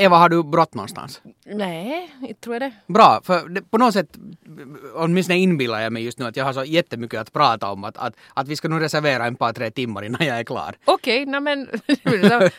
Eva, har du brått någonstans? Nej, inte tror jag det. Bra, för det, på något sätt, åtminstone inbillar jag mig just nu att jag har så jättemycket att prata om att, att, att vi ska nog reservera en par, tre timmar innan jag är klar. Okej, okay, men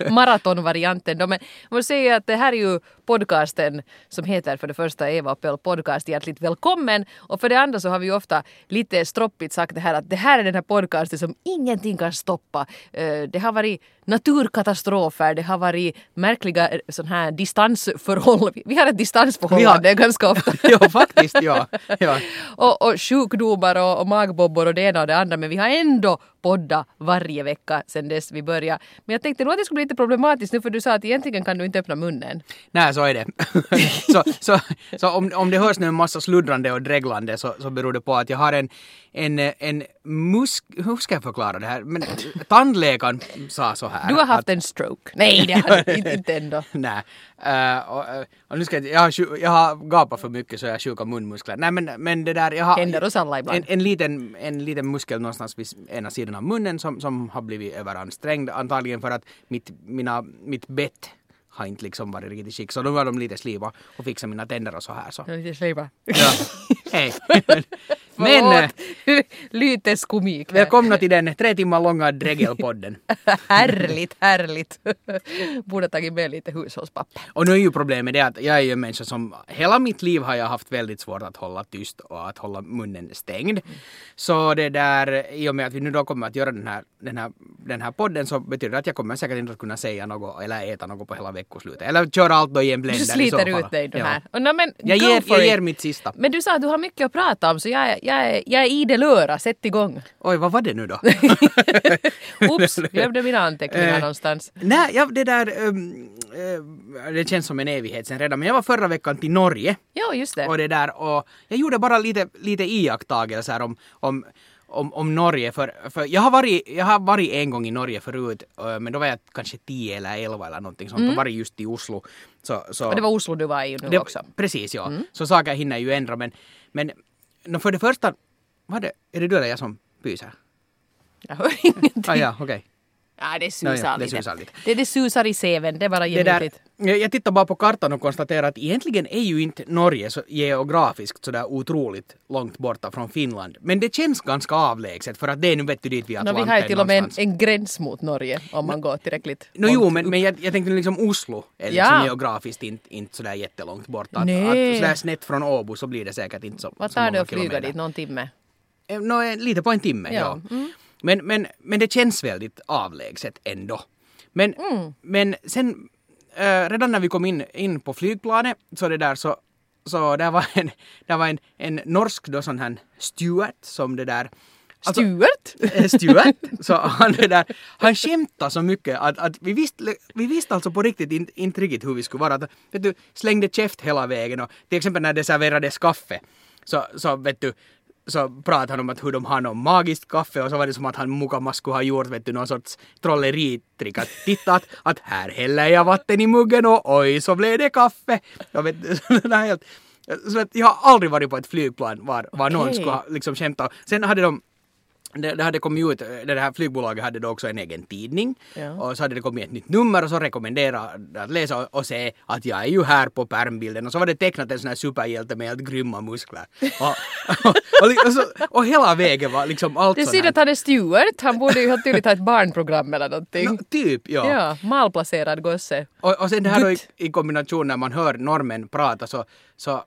maratonvarianten då. Men jag måste säga att det här är ju podcasten som heter för det första Eva och Pell Podcast. Hjärtligt välkommen! Och för det andra så har vi ju ofta lite stroppigt sagt det här att det här är den här podcasten som ingenting kan stoppa. Eh, det har varit naturkatastrofer, det har varit märkliga eh, sån här distansförhållanden. Vi har ett distansförhållande har... ganska ofta. ja, faktiskt. Ja. ja. och, och sjukdomar och, och magbobbor och det ena och det andra men vi har ändå podda varje vecka sedan dess vi började. Men jag tänkte nog att det skulle bli lite problematiskt nu för du sa att egentligen kan du inte öppna munnen. Nej, så är det. så så, så om, om det hörs nu en massa sluddrande och dreglande så, så beror det på att jag har en, en, en musk... Hur ska jag förklara det här? Men tandläkaren sa så här. Du har haft att, en stroke. Nej, det har du inte ändå. Nej. Uh, och, och, nu ska jag, jag, har, jag har gapat för mycket så jag har sjuka munmuskler. Nej men, men det där, jag har... Händer oss alla ibland. En, en, liten, en liten muskel någonstans vid ena sidan av munnen som, som har blivit överansträngd. Antagligen för att mitt, mina, mitt bett har inte liksom varit riktigt skick. Så då var de lite sliva och fixade mina tänder och så här. Så. Lite sliva. Ja. Hej. Men... Lyteskomik. Välkomna till den tre timmar långa Dregelpodden. härligt, härligt. Borde tagit med lite hushållspapper. Och nu är ju problemet det att jag är ju en människa som hela mitt liv har jag haft väldigt svårt att hålla tyst och att hålla munnen stängd. Mm. Så det där, i och med att vi nu då kommer att göra den här, den här, den här podden så betyder det att jag kommer säkert inte att kunna säga något eller äta något på hela veckoslutet. Eller köra allt då i en blender Du sliter ut dig den här. Ja. No, men, jag, ger, jag ger mitt sista. Men du sa att du har mycket att prata om så jag, jag, är, jag är idel öra. Sätt igång. Oj, vad var det nu då? Oops, glömde mina anteckningar uh, någonstans. Nej, ja, det där... Um, uh, det känns som en evighet sen redan. Men jag var förra veckan till Norge. Ja, just det. Och det där och jag gjorde bara lite, lite iakttagelser om, om om, om Norge. För, för jag, har varit, jag har varit en gång i Norge förut, men då var jag kanske 10 eller 11 eller någonting sånt. Mm. Då var det just i Oslo. Så, så, och det var Oslo du var i nu det, också? Precis, ja. Mm. Så saker hinner ju ändra. Men, men för det första, vad det, är det du eller jag som pyser? Jag hör ingenting. Ah, ja. Okay. Ja, det susar, no, ja, det susar lite. Det, det susar i seven, det är bara gemytligt. Jag tittar bara på kartan och konstaterar att egentligen är ju inte Norge så geografiskt sådär otroligt långt borta från Finland. Men det känns ganska avlägset för att det är nu vet du dit vid Atlanten no, Vi har ju till och med en, en, gräns mot Norge om man går tillräckligt no, Jo, men, men jag, jag tänkte liksom Oslo är liksom ja. geografiskt inte, inte sådär jättelångt borta. Att, Nej. att sådär snett från Åbo så blir det säkert inte så Vad tar det att flyga dit? Någon timme? Eh, no, lite på en timme, ja. ja. Mm. Men, men, men det känns väldigt avlägset ändå. Men, mm. men sen äh, redan när vi kom in, in på flygplanet så det där så, så där var en, där var en, en norsk då sån här Stuart som det där Alltså, Stuart? Eh, Stuart. Så han, det där, han skämtade så mycket att, att vi, visste, vi visste alltså på riktigt inte, inte riktigt hur vi skulle vara. Att, vet du, slängde käft hela vägen och till exempel när det serverades kaffe så, så vet du, så pratade han om att hur de har något magiskt kaffe och så var det som att han mukamas skulle ha gjort vet du, någon sorts trolleritrick. Att titta att, att här häller jag vatten i muggen och oj så blev det kaffe. Jag, vet, det helt, så att jag har aldrig varit på ett flygplan var, var okay. någon skulle ha liksom skämta. Sen hade de det, det hade kommit ut, det här flygbolaget hade då också en egen tidning ja. och så hade det kommit ett nytt nummer och så rekommenderade att läsa och, och se att jag är ju här på pärmbilden och så var det tecknat en sån här superhjälte med helt grymma muskler. Och, och, och, så, och hela vägen var liksom allt Det ser att han är Stuart, han borde ju helt tydligt ha ett barnprogram eller någonting. No, typ, ja. Ja, malplacerad gosse. Och, och sen det här då i, i kombination när man hör normen prata så, så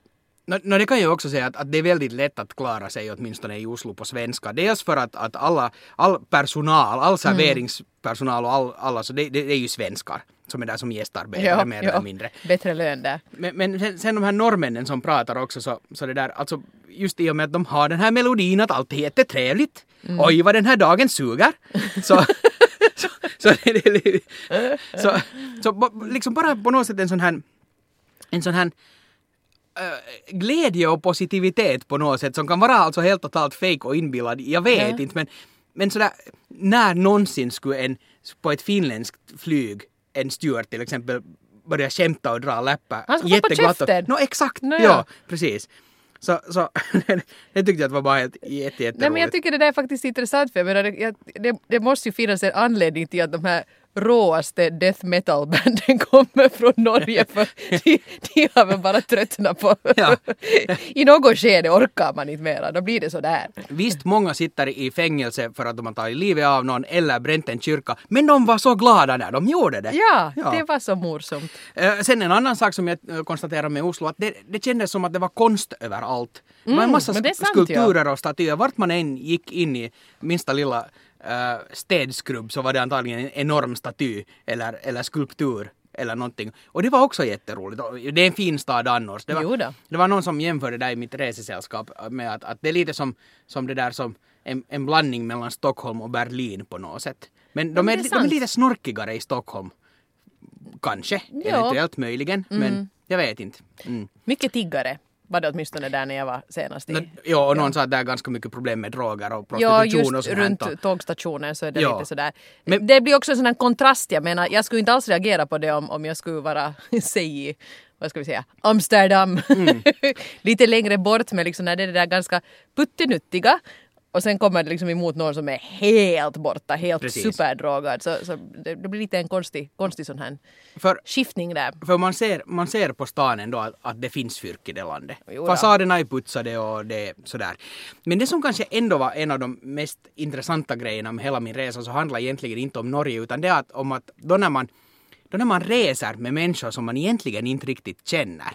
No, no, det kan jag också säga att, att det är väldigt lätt att klara sig åtminstone i Oslo på svenska. Dels för att, att alla, all personal, all serveringspersonal och all, alla, så det, det, det är ju svenskar som är där som gästarbetare ja, mer ja. eller mindre. Bättre lön där. Men, men sen, sen, de här norrmännen som pratar också så, så det där, alltså just i och med att de har den här melodin att allt är jättetrevligt. Mm. Oj vad den här dagen suger. Så, så, så, så, så, så, liksom bara på något sätt en sån här en sån här glädje och positivitet på något sätt som kan vara alltså helt totalt fake och inbillad. Jag vet ja. inte men, men sådär när någonsin skulle en på ett finländskt flyg en steward till exempel börja skämta och dra läppar. Han ska få på käften! No, exakt, no, ja. ja precis. Så, så det tyckte jag att var bara helt jätte, Nej men jag tycker det där är faktiskt intressant för jag menar, det, det, det måste ju finnas en anledning till att de här råaste death metal banden kommer från Norge för de, de har väl bara tröttnat på... Ja. I något skede orkar man inte mera, då blir det så där. Visst, många sitter i fängelse för att de har tagit livet av någon eller bränt en kyrka, men de var så glada när de gjorde det. Ja, Ja. det var så morsomt. Eh, Sen en annan sak som jag eh, konstaterade med Oslo, att det, det kändes som att det var konst överallt. Det var en massa är sk- sant, skulpturer och statyer. Vart man än gick in i minsta lilla uh, städskrubb så var det antagligen en enorm staty eller, eller skulptur eller någonting. Och det var också jätteroligt. Det är en fin stad annars. Det var, Jo det var någon som jämförde det där i mitt resesällskap med att, att det är lite som, som det där som en, en blandning mellan Stockholm och Berlin på något sätt. Men de, men är, är de är lite snorkigare i Stockholm. Kanske, Ja. eventuellt möjligen, men jag vet inte. Mm. Mycket tiggare var det åtminstone där när jag var senast i... Nå, Ja, och någon sa att det är ganska mycket problem med droger och Ja, prostitution och just sånt här. runt Och- tågstationen så är det Ja. lite sådär. Men- det blir också en sån här kontrast. Jag menar, jag skulle inte alls reagera på det om, om jag skulle vara, säg vad ska vi säga, Amsterdam. Mm. lite längre bort men liksom när det är det där ganska puttinuttiga och sen kommer det liksom emot någon som är helt borta, helt Precis. superdrogad. Så, så det, det blir lite en konstig, konstig sån här För, skiftning där. för man, ser, man ser på stan ändå att, att det finns fyrk i det landet. Jo. Fasaderna är putsade och det är sådär. Men det som kanske ändå var en av de mest intressanta grejerna med hela min resa så handlar egentligen inte om Norge utan det är att, om att då när, man, då när man reser med människor som man egentligen inte riktigt känner.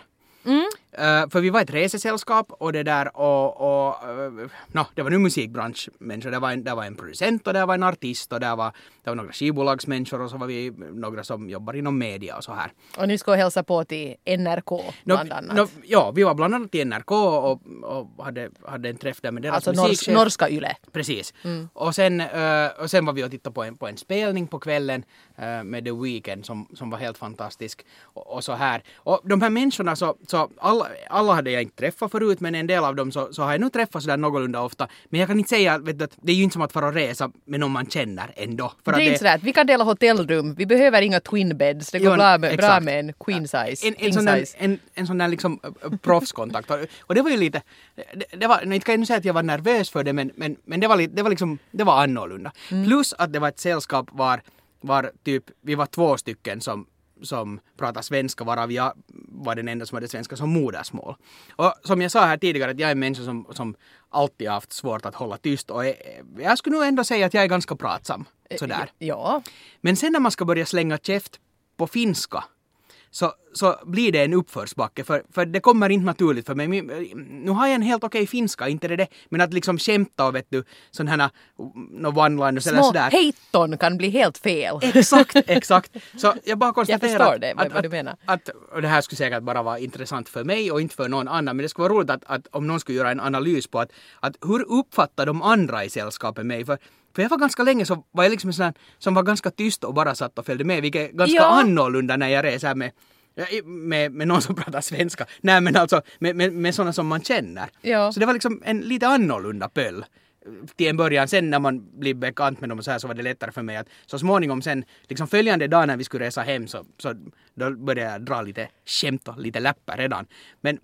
Eh, för vi var ett resesällskap och det där och, och uh, no, det var nu musikbranschmänniskor. Det var, en, det var en producent och det var en artist och det var, det var några skivbolagsmänniskor och så var vi några som jobbar inom media och så här. Och ni ska hälsa på till NRK No, bland annat. no, ja, vi var bland annat i NRK och, och hade, hade en träff där med deras alltså nors, musikchef. norska YLE. Precis. Och, sen, eh, och sen var vi och tittade på en, på en spelning på kvällen eh, med The Weeknd som, som var helt fantastisk. Och, och så här. Och de här människorna så, så alla, alla hade jag inte träffat förut men en del av dem så, så har jag nog träffat sådär någorlunda ofta. Men jag kan inte säga vet du, att det är ju inte som att fara och resa med någon man känner ändå. För Det är inte sådär att vi kan dela hotellrum, vi behöver inga twin beds, det går Jo, bra, med, bra med en queen size, en, en, sån där, size. en, en sån där liksom proffskontakt. Och, det var ju lite, det, det var, inte kan jag nu säga att jag var nervös för det men, men, men det, var det var liksom, det var annorlunda. Plus att det var ett sällskap var, var typ, vi var två stycken som som pratar svenska varav jag var den enda som hade svenska som modersmål. Och som jag sa här tidigare att jag är en människa som, som alltid har haft svårt att hålla tyst och är, jag skulle nog ändå säga att jag är ganska pratsam. Sådär. Ja, Men sen när man ska börja slänga käft på finska så, så blir det en uppförsbacke för, för det kommer inte naturligt för mig. Nu har jag en helt okej finska, inte det det, men att liksom skämta och vet du sådana här one-liners eller sådär. hejton kan bli helt fel. Exakt, exakt. Så jag bara konstaterar förstår att, det, att, vad du att, menar. Att, och det här skulle säkert bara vara intressant för mig och inte för någon annan, men det skulle vara roligt att, att om någon skulle göra en analys på att, att hur uppfattar de andra i sällskapet mig? För, för jag var ganska länge så var jag liksom en sån här som var ganska tyst och bara satt och följde med, vilket är ganska Ja. annorlunda när jag reser med med, med någon som pratar svenska. Nej men alltså med, med, med sådana som man känner. Ja. Så det var liksom en lite annorlunda pöll till en början. Sen när man blir bekant med dem och så här så var det lättare för mig att så småningom sen, liksom följande dag när vi skulle resa hem så, så då började jag dra lite skämt och lite läppar redan. Men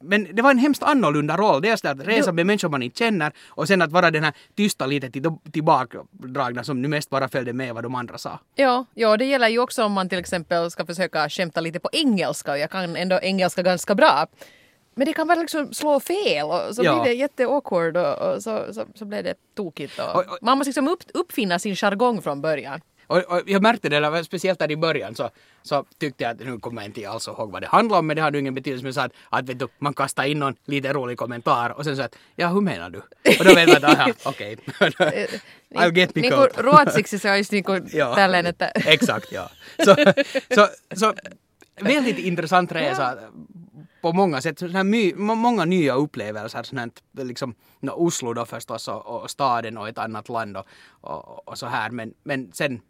men det var en hemskt annorlunda roll. Dels att resa med människor man inte känner och sen att vara den här tysta lite till- tillbakadragna som nu mest bara följde med vad de andra sa. Ja, ja, det gäller ju också om man till exempel ska försöka skämta lite på engelska och jag kan ändå engelska ganska bra. Men det kan bara liksom slå fel och så Ja. blir det jätteawkward och, och så, så, så blir det tokigt. Och, Och- och- man måste liksom upp, uppfinna sin jargong från början. Och, och jag märkte det, där, speciellt där i början så, så tyckte jag att nu kommer jag inte alls ihåg vad det handlar om men det hade ingen betydelse men så att, att vet du, man kastar in någon lite rolig kommentar och sen så att ja hur menar du? Och då vet man att okej. I'll get me coat. ruotsiksi se olisi niinku Ja. tällainen, että Exakt ja. Så, så, så väldigt intressant resa på många sätt. Här my, må- många nya upplevelser. Här, liksom, no, Oslo då förstås och, och staden och ett annat land och, och, och så här. Men, men sen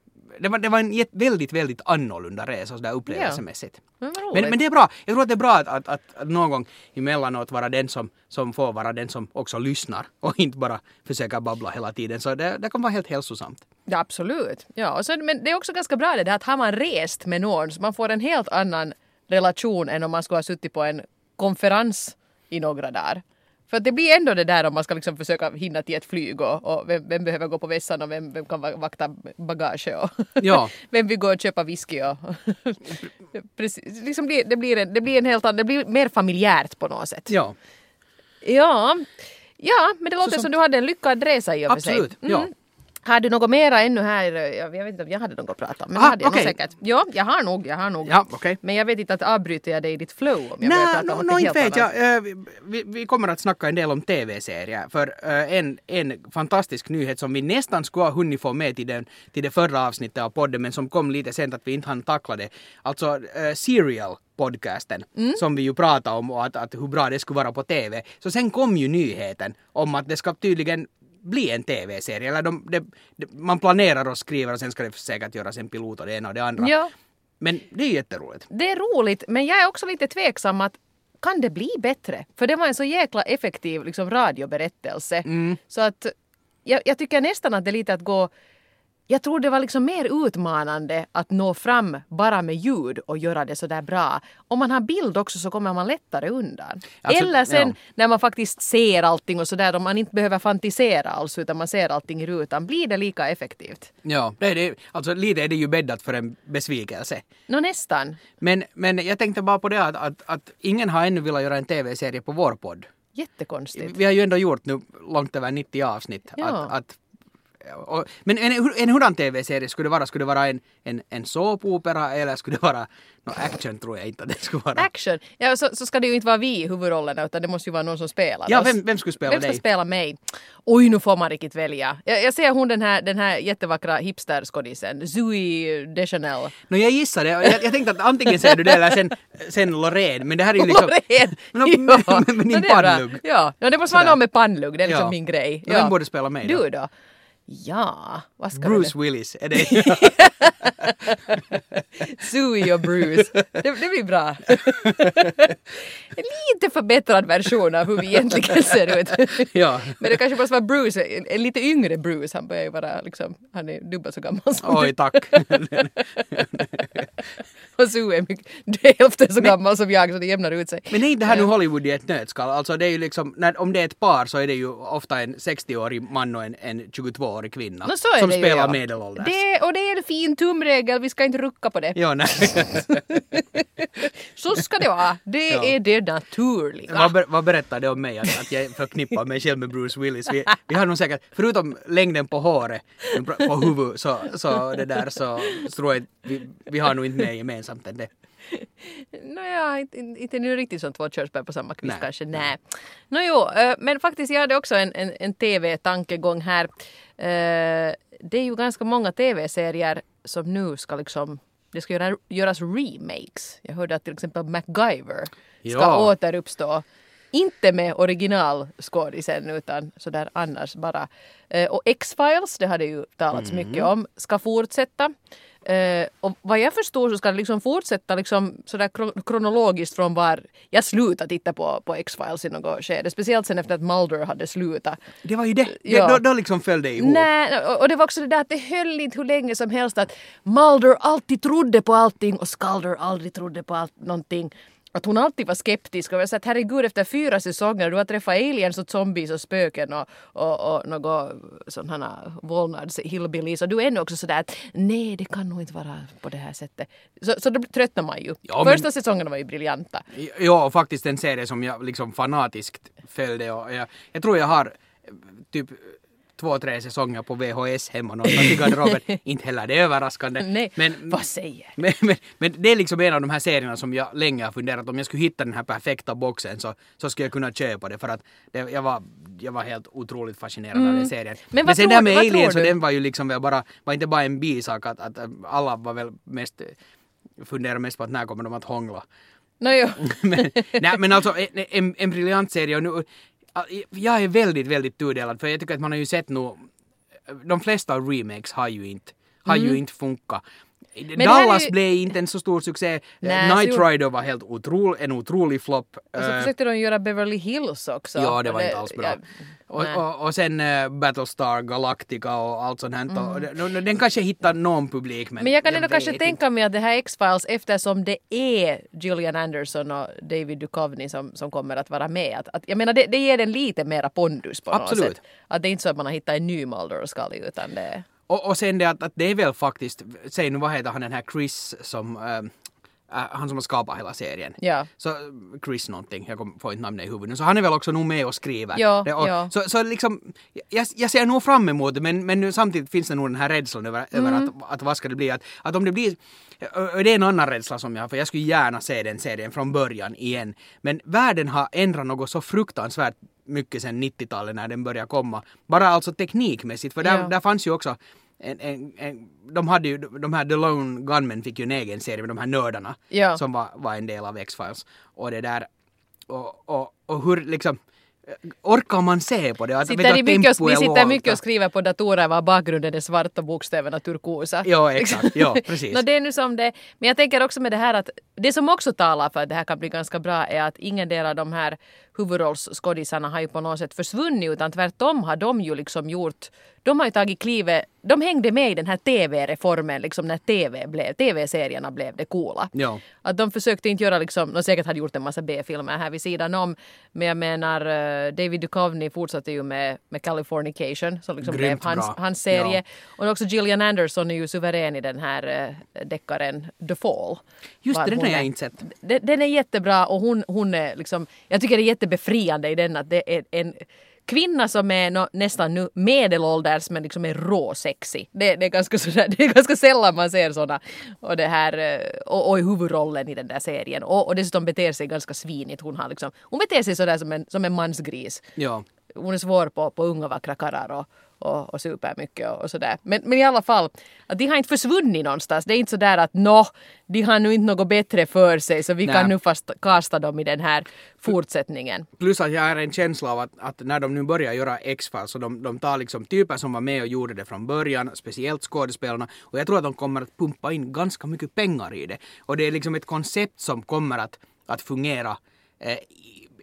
det var, det var en väldigt, väldigt annorlunda resa sådär upplevelsemässigt. Men vad roligt. Men, men det är bra. Jag tror att det är bra att, att, att, någon gång emellanåt vara den som, som får vara den som också lyssnar och inte bara försöker babbla hela tiden. Så det, det kan vara helt hälsosamt. Ja, absolut. Ja, och sen, men det är också ganska bra det där att har man rest med någon så man får en helt annan relation än om man skulle ha suttit på en konferens i några dagar. För det blir ändå det där om man ska liksom försöka hinna till ett flyg och, och vem, vem behöver gå på vässan och vem, vem kan va- vakta bagage och Ja. vem vill gå och köpa whisky och Precis, liksom blir, det, blir en, det blir en helt annan, det blir mer familjärt på något sätt. Ja, Ja, ja men det låter som- som du hade en lyckad resa i och för sig. absolut. Ja. Har du något mera ännu här? Jag vet inte om jag hade något att prata om. Men Ah, hade jag nog säkert. Ja, jag har nog. Jag har nog. Ja, okej. Men jag vet inte att avbryter jag dig i ditt flow om jag börjar prata no, om no, något helt vet annat. jag. Eh, vi- Vi, kommer att snacka en del om tv-serier. För eh, en, en fantastisk nyhet som vi nästan skulle ha hunnit få med till, den, till det förra avsnittet av podden men som kom lite sent att vi inte hann tackla det. Alltså eh, Serial podcasten Mm. som vi ju pratade om och att, att hur bra det skulle vara på tv. Så sen kom ju nyheten om att det ska tydligen bli en tv-serie. Eller de, de, de, man planerar och skriver och sen ska det säkert göras en pilot och det ena och det andra. Ja, Men det är jätteroligt. det är roligt men jag är också lite tveksam att kan det bli bättre? För det var en så jäkla effektiv liksom, radioberättelse. Mm. Så att jag, jag tycker nästan att det är lite att gå jag tror det var liksom mer utmanande att nå fram bara med ljud och göra det sådär bra. Om man har bild också så kommer man lättare undan. Alltså, Eller sen ja. när man faktiskt ser allting och sådär, om man inte behöver fantisera alls utan man ser allting i rutan, blir det lika effektivt? Ja, det är det. Alltså lite är det ju bäddat för en besvikelse. Nå nästan. Men, men jag tänkte bara på det att, att, att ingen har ännu velat göra en tv-serie på vår podd. Jättekonstigt. Vi har ju ändå gjort nu långt över 90 avsnitt. Ja. Att, att, och, men en, en hurdan tv-serie skulle det vara? Skulle det vara en, en, en såpopera eller skulle det vara no, action tror jag inte att det skulle vara. Action! Ja, så, så ska det ju inte vara vi i huvudrollerna utan det måste ju vara någon som spelar Ja, vem, vem skulle spela Vem ska dig? spela mig? Oj, nu får man riktigt välja. Jag, jag ser hon den här, den här jättevackra hipsterskådisen, Zooey Deschanel. No, jag gissade. Jag, jag tänkte att antingen säger du det eller sen, sen Loreen. Men det här är ju liksom... Loreen! Men, Ja, men, men din no, pannlugg. Ja, no, det måste vara någon med pannlugg, det är liksom Ja. min grej. Men Vem borde spela mig då? Du då? Ja, vad ska Bruce Willis. Är det? Zooey och Bruce. Det, det blir bra. En lite förbättrad version av hur vi egentligen ser ut. ja. Men det kanske måste vara Bruce, en, en lite yngre Bruce. Han börjar ju vara liksom, han är dubbelt så gammal som Oj, du. tack. Och Sue är mycket, du är hälften så gammal som jag så det jämnar ut sig. Men är inte det här nu Hollywood i ett nötskal? Alltså det är ju liksom, när, om det är ett par så är det ju ofta en 60-årig man och en, en 22-årig kvinna. Nå, så är som det ju, spelar ja. medelålders. Det, och det är en fin tumregel, vi ska inte rucka på det. Ja, nej. Så ska det vara. Det Ja. är det naturliga. vad, ber, vad berättar det om mig att, att jag förknippar mig själv med Bruce Willis? Vi, vi har nog säkert, förutom längden på håret på huvudet så, så det där så, så tror jag vi, vi har nog inte mer gemensamt än det. Nåja, inte, inte nu riktigt som två körsbär på samma kvist Nej. kanske. Nej. Nå jo, eh, men faktiskt jag hade också en, en, en tv-tankegång här. Eh, Det är ju ganska många tv-serier som nu ska liksom det ska göra, göras remakes. Jag hörde att till exempel MacGyver ska Ja. återuppstå. Inte med originalskådisen utan sådär annars bara. Eh, och X-Files, det hade ju talats mycket om, ska fortsätta. Eh, och vad jag förstår så ska det liksom fortsätta liksom sådär kro- kronologiskt från var jag slutade titta på, på X-Files i något skede. Speciellt sen efter att Mulder hade slutat. Det var ju det. Ja. det då, då liksom föll det ihop. Nej, och- och det var också det där att det höll inte hur länge som helst att Mulder alltid trodde på allting och Skalder aldrig trodde på allt, någonting. Att hon alltid var skeptisk och jag sa att herregud efter fyra säsonger du har träffat aliens och zombies och spöken och, och, och något sådana vålnads hillbillies och du är ändå också sådär att nej det kan nog inte vara på det här sättet. Så, så då tröttnar man ju. Ja, men- Första säsongerna var ju briljanta. Ja, och faktiskt en serie som jag liksom fanatiskt följde. Och jag, jag tror jag har eh, typ två, tre säsonger på VHS hemma någonstans i garderoben. Inte heller det är överraskande. Nej, men, vad säger men, men, men det är liksom en av de här serierna som jag länge har funderat om jag skulle hitta den här perfekta boxen så, så skulle jag kunna köpa det för att det, jag, var, jag var helt otroligt fascinerad av den serien. Mm. Men vad sen det här med och du? den var ju liksom väl bara, var inte bara en bisak att, att alla var väl mest funderar mest på att när kommer de att hångla. No, jo. men, nej, men alltså en, en, en briljant serie och nu, jag är väldigt, väldigt tudelad för jag tycker att man har ju sett nu, de flesta remakes har ju inte, har ju inte funkat. Här Dallas ju- blev inte en så stor succé. Nej, Night Rider var helt otrolig, en otrolig flopp. Och så Eh, försökte de göra Beverly Hills också. Ja, det var inte alls bra. ja, och, och, och sen uh, Battlestar Galactica och allt sånt här. Mm. No, den kanske hittar någon publik men Men jag kan ändå kanske inte. tänka mig att det här X-Files eftersom det är Gillian Anderson och David Duchovny som, som kommer att vara med. Att, att, jag menar det, det ger den lite mera pondus på Absolut. något sätt. Att det är inte så att man har hittat en ny Mulder och Scully utan det är... Och, och sen det att, att det är väl faktiskt, säg nu vad heter han den här Chris som, äh, äh, han som har skapat hela serien. Ja. Så Chris någonting, jag får inte namnet i huvudet. Så han är väl också nog med och skriver. Ja, det, och, ja. Så, så liksom, jag, jag ser nog fram emot det men, men samtidigt finns det nog den här rädslan över, över Mm. att, att vad ska det bli. Att, att om det blir, det är en annan rädsla som jag har för jag skulle gärna se den serien från början igen. Men världen har ändrat något så fruktansvärt mycket sedan 90-talet när den började komma. Bara alltså teknikmässigt för där, Ja. där fanns ju också en, en, en, de hade ju, de här The Lone Gunmen fick ju en egen serie med de här nördarna Ja. som var, var en del av X-Files. Och det där, och, och, och hur liksom, orkar man se på det? Att, Sitter att mycket, och- är sitter mycket och skriver på datorer var bakgrunden är svarta bokstäverna turkosa. Ja, exakt. Ja, precis. Nå, det är nu som det Men jag tänker också med det här att det som också talar för att det här kan bli ganska bra är att ingen del av de här huvudrollsskådisarna har ju på något sätt försvunnit utan tvärtom har de ju liksom gjort de har ju tagit klivet, de hängde med i den här TV-reformen liksom när TV blev, TV-serierna blev det coola. Ja. Att de försökte inte göra liksom, de säkert hade gjort en massa B-filmer här vid sidan om. Men jag menar eh, David Duchovny fortsatte ju med, med Californication som liksom blev Grymt hans, bra. hans serie. Ja. Och också Gillian Anderson är ju suverän i den här uh, deckaren The Fall. Just det, den har jag inte sett. Den, den är jättebra och hon, hon är liksom, jag tycker det är jättebefriande i den att det är en kvinna som är nå- nästan nu medelålders men liksom är råsexig. Det, det, är ganska sådär, det är ganska sällan man ser sådana. Och, det här, eh, och, och i huvudrollen i den där serien. Och, och dessutom beter sig ganska svinigt. Hon, har liksom, hon beter sig sådär som en, som en mansgris Ja. hon är svår på, på unga vackra karlar och, och, och super mycket och, och sådär. Men, men i alla fall, att de har inte försvunnit någonstans. Det är inte sådär att nå, de har nu inte något bättre för sig så vi Nej. kan nu fast kasta dem i den här fortsättningen. Plus att jag har en känsla av att, att när de nu börjar göra X-Files så de, de tar liksom typer som var med och gjorde det från början, speciellt skådespelarna. Och jag tror att de kommer att pumpa in ganska mycket pengar i det. Och det är liksom ett koncept som kommer att, att fungera eh,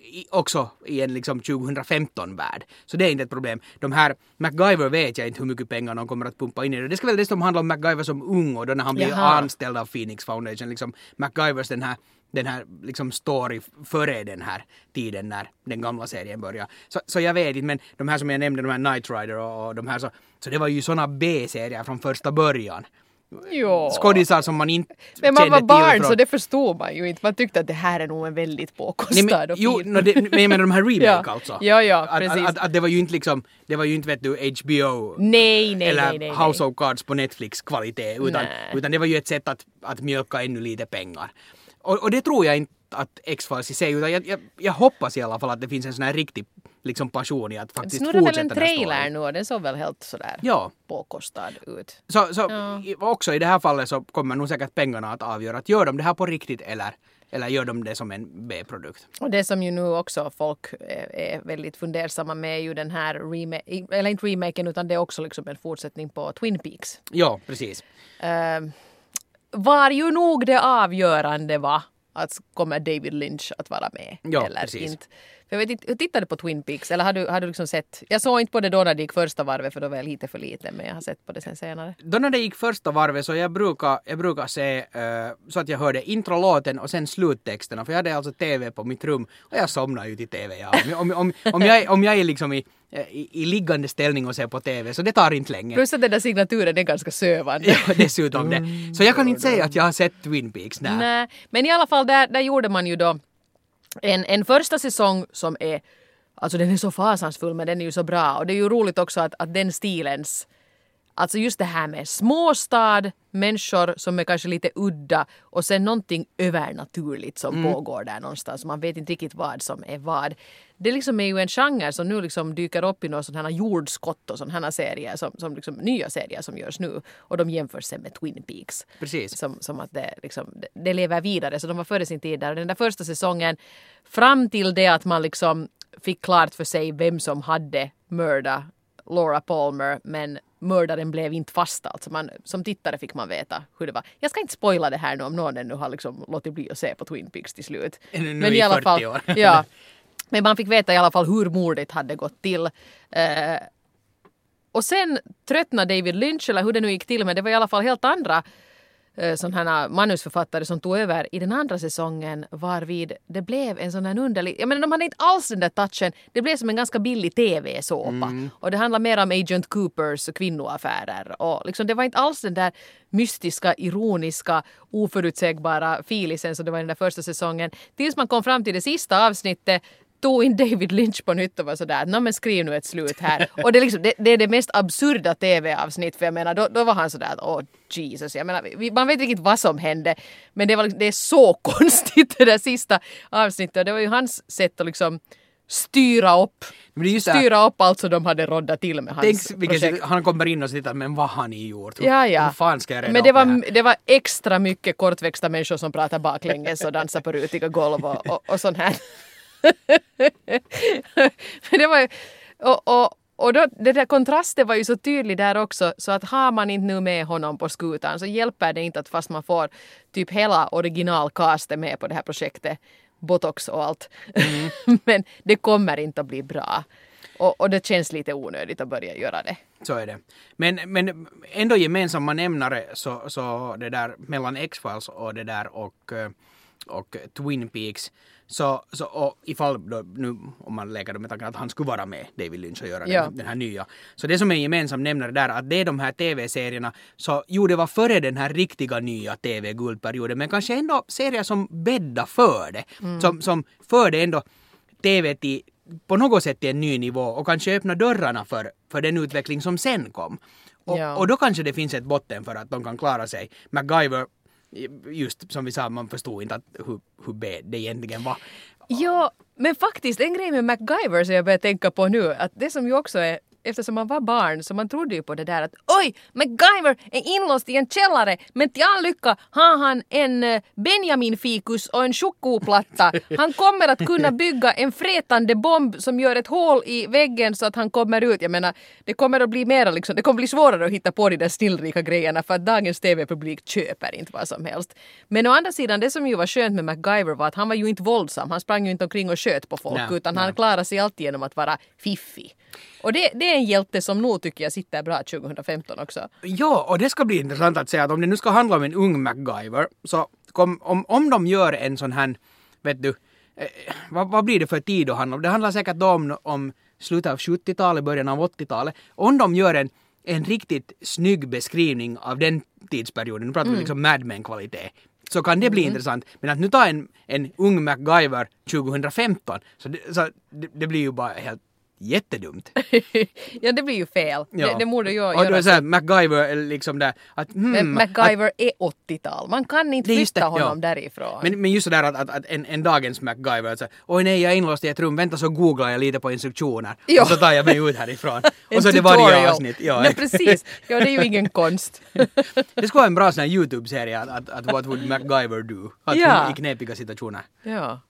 i, också i en liksom 2015-värld. Så det är inte ett problem. De här MacGyver vet jag inte hur mycket pengar de kommer att pumpa in i det. Det ska väl dessutom handla om MacGyver som ung och då när han blir Jaha. anställd av Phoenix Foundation. Liksom MacGyvers den här den här liksom story före den här tiden när den gamla serien började. Så, så jag vet inte, men de här som jag nämnde, de här Knight Rider och, och de här så, så det var ju såna B-serier från första början. Jo. Skådisar som man inte Men man var kände barn så det förstod man ju inte. Man tyckte att det här är nog en väldigt Nej, påkostad men, och jo, no, det, men jag menar de här remake Ja. alltså. Ja, ja, precis. att, att, att det var ju inte liksom, det var ju inte vet du HBO Nej, nej, eller nej, nej, House nej. of Cards på Netflix kvalitet utan, Nej. utan det var ju ett sätt att, att mjölka ännu lite pengar. Och, och det tror jag inte att X-Files i sig, utan jag, jag, jag hoppas i alla fall att det finns en sån här riktig liksom passion i att Det faktiskt snurrar väl fortsätta en den här trailer storyn. nu och den såg väl helt sådär Ja. påkostad ut. Så, så Ja. också i det här fallet så kommer nog säkert pengarna att avgöra att gör de det här på riktigt eller, eller gör de det som en B-produkt. Och det som ju nu också folk är, är väldigt fundersamma med är ju den här remake, eller inte remaken utan det är också liksom en fortsättning på Twin Peaks. Ja, precis. Uh, var ju nog det avgörande va? Att kommer David Lynch att vara med Ja, eller precis. inte. För jag vet inte, tittade du på Twin Peaks eller har du, har du liksom sett? Jag såg inte på det då när det gick första varvet för då var jag lite för lite men jag har sett på det sen senare. Då när det gick första varvet så jag brukar, jag brukar se eh, så att jag hörde introlåten och sen sluttexterna för jag hade alltså TV på mitt rum och jag somnade ju till TV. Ja. Om, om, om, om, jag, om jag är liksom i, i, i liggande ställning och ser på TV så det tar inte länge. Plus att den där signaturen är ganska sövande. Ja, dessutom det. Så jag kan inte säga att jag har sett Twin Peaks. Nej, men i alla fall där, där gjorde man ju då en, en första säsong som är Alltså den är så fasansfull men den är ju så bra. Och det är ju roligt också att, att den stilens Alltså just det här med småstad, människor som är kanske lite udda och sen någonting övernaturligt som pågår där någonstans. Man vet inte riktigt vad som är vad. Det liksom är ju en genre som nu liksom dyker upp i några sådana här jordskott och sådana här serier som, som liksom, nya serier som görs nu och de jämförs sen med Twin Peaks. Precis. Som, som att det, liksom, det lever vidare. Så de var före sin tid där. Och den där första säsongen fram till det att man liksom fick klart för sig vem som hade mördat Laura Palmer men mördaren blev inte fast. Alltså man, som tittare fick man veta hur det var. Jag ska inte spoila det här nu om någon ännu har liksom låtit bli att se på Twin Peaks till slut. Nu Men i, i alla 40 fall, år. ja, men man fick veta i alla fall hur mordet hade gått till. Eh, och sen tröttnade David Lynch, eller hur det nu gick till, men det var i alla fall helt andra sådana manusförfattare som tog över i den andra säsongen varvid det blev en sån här underlig, jag menar de hade inte alls den där touchen, det blev som en ganska billig tv-såpa mm. och det handlar mer om Agent Coopers kvinnoaffärer. Och liksom det var inte alls den där mystiska, ironiska, oförutsägbara filisen som det var i den där första säsongen. Tills man kom fram till det sista avsnittet tog in David Lynch på nytt och var sådär no, men skriv nu ett slut här. Och det är, liksom, det, det är det mest absurda tv-avsnitt för jag menar då, då var han sådär åh Jesus. Jag menar, vi, man vet inte riktigt vad som hände men det, var, liksom, det är så konstigt det där sista avsnittet och det var ju hans sätt att liksom styra upp styra upp allt som de hade roddat till med hans Tänk, projekt. Han kommer in och tittar men vad har ni gjort? Ja, ja. Hur fan ska jag reda Men det var, det, det var extra mycket kortväxta människor som pratar baklänges och dansar på rutiga golv och, och, och sånt här. det var ju, och, och, och då, det där kontrasten var ju så tydlig där också så att har man inte nu med honom på skutan så hjälper det inte att fast man får typ hela originalcastet med på det här projektet, botox och allt. Mm. Men det kommer inte att bli bra. Och, och, det känns lite onödigt att börja göra det. Så är det. Men, men ändå gemensamma nämnare så, så det där mellan X-Files och det där och, och Twin Peaks så, så och ifall då, nu om man leker med tanken att han skulle vara med, David Lynch och göra ja. den, den, här nya. Så det som är gemensam nämnare där att det är de här tv-serierna, så jo det var före den här riktiga nya tv-guldperioden men kanske ändå serier som bäddar för det. Mm. Som, som förde ändå tv till på något sätt till en ny nivå och kanske öppna dörrarna för, för den utveckling som sen kom. Och, ja. och då kanske det finns ett botten för att de kan klara sig. MacGyver just som vi sa, man förstod inte att hur, hur B det egentligen var. Ja, men faktiskt en grej med MacGyver som jag börjar tänka på nu, att det som ju också är eftersom man var barn så man trodde ju på det där att oj, MacGyver är inlåst i en källare men till all lycka har han en eh, Benjamin-fikus och en chokoplatta. Han kommer att kunna bygga en frätande bomb som gör ett hål i väggen så att han kommer ut. Jag menar, det kommer att bli mera liksom, det kommer bli svårare att hitta på de där snillrika grejerna för att dagens TV-publik köper inte vad som helst. Men å andra sidan, det som ju var skönt med MacGyver var att han var ju inte våldsam. Han sprang ju inte omkring och sköt på folk nej, utan nej. han klarade sig alltid genom att vara fiffig. Och det, det, är en hjälte som nog tycker jag sitter bra 2015 också. Ja, och det ska bli intressant att se att om det nu ska handla om en ung MacGyver så kom, om, om de gör en sån här, vet du, eh, vad, vad, blir det för tid att handla om? Det handlar säkert om, om slutet av 70-talet, början av 80-talet. Om de gör en, en riktigt snygg beskrivning av den tidsperioden, nu pratar mm. vi liksom Mad Men-kvalitet, så kan det bli mm. intressant. Men att nu ta en, en ung MacGyver 2015, så, det, så det, det blir ju bara helt jättedumt. ja, det blir ju fel. Ja. Det, det borde ju Och då är såhär, MacGyver är liksom där att hmm, Men MacGyver är 80-tal. Man kan inte flytta det, honom ja. därifrån. Men, men just sådär att, att, att en, en dagens MacGyver, att så, oj nej jag är inlåst i ett rum, vänta så googlar jag lite på instruktioner jo. och så tar jag mig ut härifrån. och så är det varje avsnitt. Ja. Nej, precis. Ja, det är ju ingen konst. det skulle vara en bra sån här YouTube-serie att, att, att What would MacGyver do? Att ja. i knepiga situationer. Ja.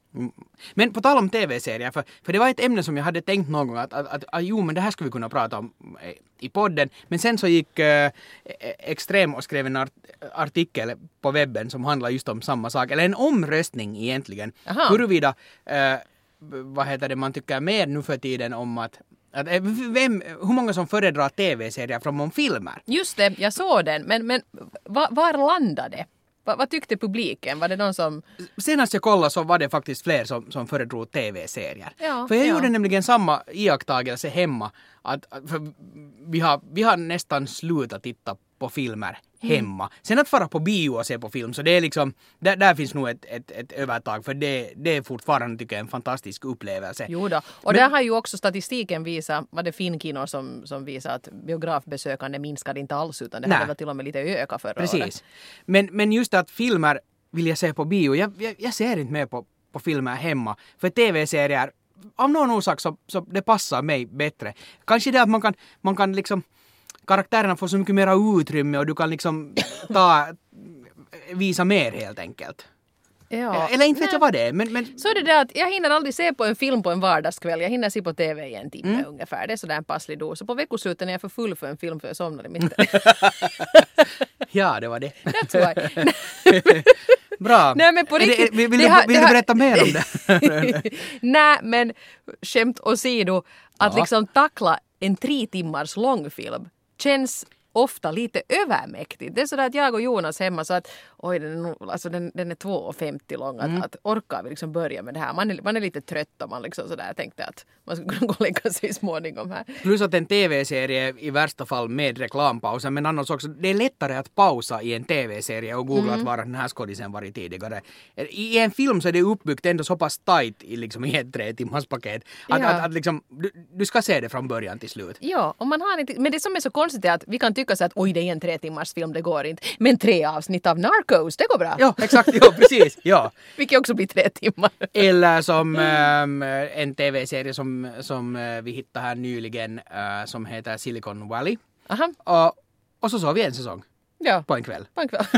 Men på tal om tv-serier, för, för det var ett ämne som jag hade tänkt någon gång att, att, att, att jo men det här skulle vi kunna prata om eh, i podden. Men sen så gick äh, Extrem och skrev en art, artikel på webben som handlar just om samma sak, eller en omröstning egentligen. Aha. Huruvida, äh, vad heter det, man tycker mer nu för tiden om att att, vem, hur många som föredrar tv-serier från filmer? Just det, jag såg den. Men, men var, var landade det? Va, vad tyckte publiken? Var det någon som... Senast jag kollade så var det faktiskt fler som, som föredrog tv-serier. Ja, för jag ja. gjorde nämligen samma iakttagelse hemma. Att, vi, har, vi har nästan slutat titta på filmer. Hemma. Mm. Sen att fara på bio och se på film, så det är liksom, där, där finns nog ett, ett, ett övertag för det, det är fortfarande tycker jag en fantastisk upplevelse. Jo då. och Men, där har ju också statistiken visat, var det Finkino som, som visar att biografbesökande minskade inte alls utan det hade väl till och med lite ökat förra Precis. året. Men, men just att filmer vill jag se på bio, jag, jag, jag ser inte mer på, på filmer hemma. För tv-serier av någon orsak så, så det passar mig bättre. Kanske det att man kan, man kan liksom karaktärerna får så mycket mera utrymme och du kan liksom ta, visa mer helt enkelt. Ja. Eller inte vet jag vad det är, men, men Så är det det att jag hinner aldrig se på en film på en vardagskväll. Jag hinner se på TV i en timme ungefär. Det är sådär en passlig dos. Så på veckosluten är jag för full för en film för jag somnar i mitten. ja, det var det. That's why. Bra. Nej, men på Är det- riktigt, vill vill, det du, har- vill du har- berätta mer om det? Nej, men skämt åsido, att Ja. liksom tackla en tre timmars långfilm känns ofta lite övermäktigt. Det är sådär att jag och Jonas hemma så att oj den alltså den, den är 2,50 lång. Att, Mm. att orkar vi liksom börja med det här? Man är, man är lite trött och man liksom sådär tänkte att man skulle kunna gå och lägga sig småningom här. Plus att en TV-serie i värsta fall med reklampauser, men annars också, det är lättare att pausa i en TV-serie och googla att var den här skådisen varit tidigare. I en film så är det uppbyggt ändå så pass tight i, liksom, i ett tre timmars paket att, Ja. att, att liksom, du, du ska se det från början till slut. Ja, och man har inte, men det som är så konstigt är att vi kan tycka så att oj det är en tre timmars film, det går inte. Men tre avsnitt av Narcos, det går bra. Ja, exakt, ja precis, ja. Vilket också blir tre timmar. Eller som ehm, en TV-serie som, som eh, vi hittade här nyligen eh, som heter Silicon Valley. Aha, Och, och så såg vi en säsong ja. på en kväll. På en kväll.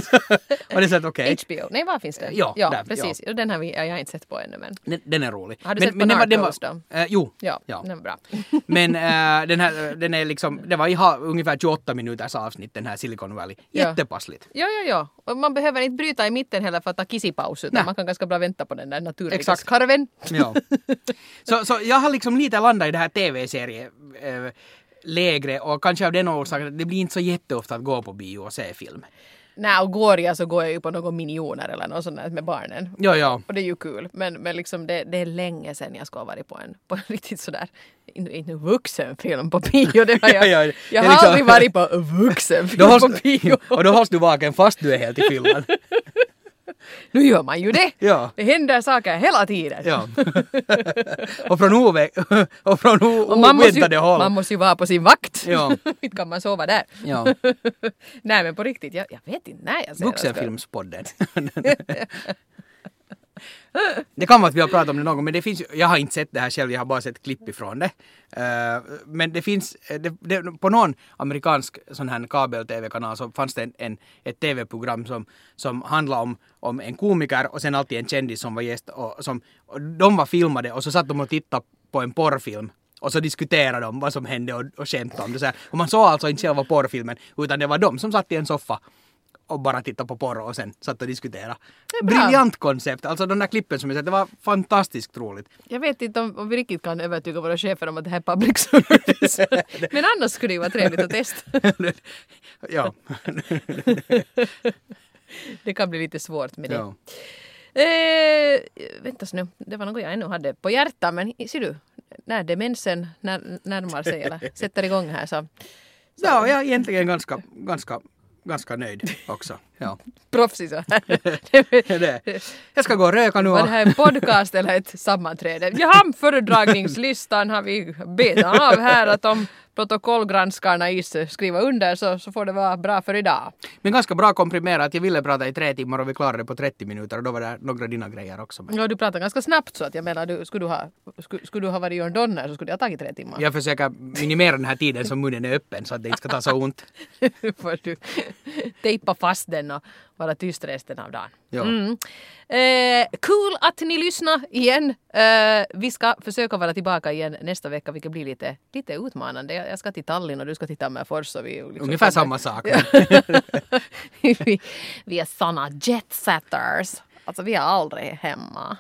Och det är så att okej, HBO. Nej, var finns det? Ja, ja där, precis. Och Den har vi, jag har inte sett på ännu men. den, den är rolig. Har du sett på den var- den Narcos var- då? eh, jo. Ja, Ja. den är bra. Men eh, den här, den är liksom, det var ha, ungefär 28 minuters avsnitt den här Silicon Valley. Ja. Jättepassligt. Ja, ja, ja. Och man behöver inte bryta i mitten heller för att ta kissipaus utan Nej. man kan ganska bra vänta på den där naturliga skarven. Ja. Så, så jag har liksom lite landat i det här TV-serie eh, lägre och kanske av den orsaken att det blir inte så jätteofta att gå på bio och se film. Nej, och går jag så går jag ju på någon minioner eller något sånt där med barnen. Ja, ja. Och det är ju kul. Men, men liksom det, det är länge sedan jag ska ha varit på en, på en riktigt sådär, inte, inte en vuxenfilm på bio. Det har jag, Ja, ja, jag har liksom- aldrig varit på en vuxenfilm hålls, på bio. och då hålls du vaken fast du är helt i fyllan. Nu gör man ju det. Ja. Det händer saker hela tiden. Ja. och från ove, och från o, Och man, måste ju, oväntade håll. man måste ju vara på sin vakt. Ja. inte kan man sova där. Ja. Nej men på riktigt, jag, jag vet inte när jag ser Vuxenfilmspodden. Det kan vara att vi har pratat om det någon gång, men det finns jag har inte sett det här själv, jag har bara sett klipp ifrån det. Eh, men det finns, eh, det, det, på någon amerikansk sån här kabel-tv-kanal så fanns det en, en, ett tv-program som, som handlade om, om en komiker och sen alltid en kändis som var gäst. Och, som, och de var filmade och så satt de och tittade på en porrfilm. Och så diskuterade de vad som hände och, och skämtade om det. Så här. Och man såg alltså inte själva porrfilmen utan det var de som satt i en soffa och bara titta på porr och sen satt och diskutera. Briljant koncept! Alltså de där klippen som jag sett, det var fantastiskt roligt. Jag vet inte om, om vi riktigt kan övertyga våra chefer om att det här är public service. Men annars skulle det ju vara trevligt att testa. ja. Det kan bli lite svårt med det. ja. Eh, väntas nu, det var något jag ännu hade på hjärtat men ser du, när demensen när, närmar sig eller sätter igång här så Ja, jag är egentligen ganska, ganska, ganska nöjd också. Ja. Det. Jag ska gå och röka nu. Var det här en podcast eller ett sammanträde? Jaha, föredragningslistan har vi betat av här att om protokollgranskarna is skriva under så, så får det vara bra för idag. men ganska bra komprimerat. Jag ville prata i tre timmar och vi klarade det på 30 minuter och då var det några dina grejer också med. Ja, du pratar ganska snabbt så att jag menar, du, skulle, du ha, skulle, skulle du ha varit Jörn Donner så skulle det ha tagit tre timmar. Jag försöker minimera den här tiden som munnen är öppen så att det inte ska ta så ont. får du tejpa fast den och vara tyst resten av dagen. Ja. Mm. Eh, cool att ni lyssnar igen. Eh, vi ska försöka vara tillbaka igen nästa vecka vilket blir lite, lite utmanande. Jag, ska till Tallinn och du ska till Tammerfors. Och vi liksom Ungefär samma sak. vi, vi är såna jetsetters. Alltså vi är aldrig hemma.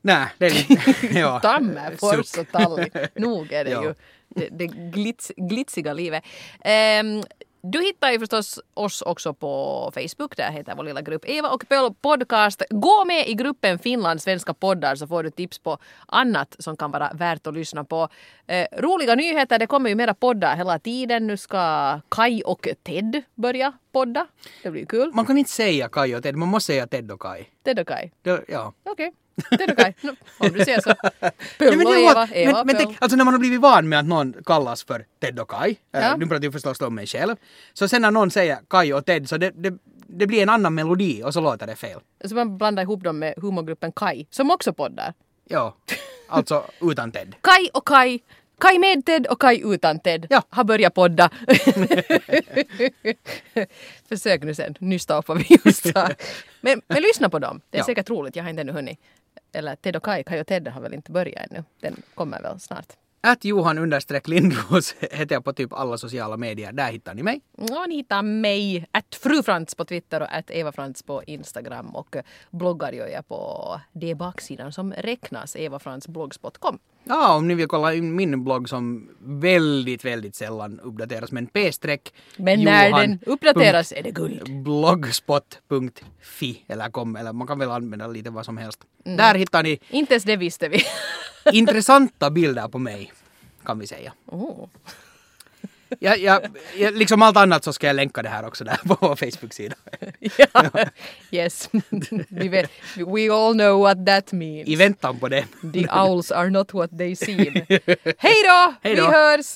Nej, det är lite... ja. Tammerfors och Tallinn. Nog är det Ja. ju det, det glits, glitsiga livet. Ehm, du hittar ju förstås oss också på Facebook. Där heter vår lilla grupp Eva och Pöl Podcast. Gå med i gruppen Finlands svenska poddar så får du tips på annat som kan vara värt att lyssna på. Eh, roliga nyheter, det kommer ju mera poddar hela tiden. Nu ska Kai och Ted börja podda. Det blir kul. Man kan inte säga Kaj och Ted, man måste säga Ted och Kaj. Ted och Kai. Det, ja. Okej. Ted och Kai. No, om du säger så. Ja, men det Eva. Eva men, men tänk, alltså när man har blivit van med att någon kallas för Ted och Kaj, Ja. äh, nu pratar jag förstås om mig själv, så sen när någon säger Kaj och Ted så det, det, det blir en annan melodi och så låter det fel. Så man blandar ihop dem med humorgruppen Kai, som också poddar. Ja, alltså utan Ted. Kai och Kai, Kaj med Ted och Kaj utan Ted Ja. har börjat podda. Försök nu sen nysta upp vad vi just sa. Men, men lyssna på dem. Det är Ja. säkert roligt. Jag har inte ännu hunnit. Eller Ted och Kaj. Kaj och Ted har väl inte börjat ännu. Den kommer väl snart. Att Johan understreck Lindros heter jag på typ alla sociala medier. Där hittar ni mig. Ja, ni hittar mig, att frufrans på Twitter och att Eva Frans på Instagram och bloggar gör jag på det baksidan som räknas, evafransblogspot.com. Ja, om ni vill kolla in min blogg som väldigt, väldigt sällan uppdateras. Men p-streck Men när Johan den uppdateras är det guld. blogspot.fi eller kom eller man kan väl använda lite vad som helst. Mm. Där hittar ni Inte ens det visste vi. intressanta bilder på mig kan vi säga. Oh. Jag, jag, jag, liksom allt annat så ska jag länka det här också där på vår Facebook-sida. ja. Yes. vi vet, we all know what that means. I väntan på det. The owls are not what they seem. Hej då! Hej Vi hörs!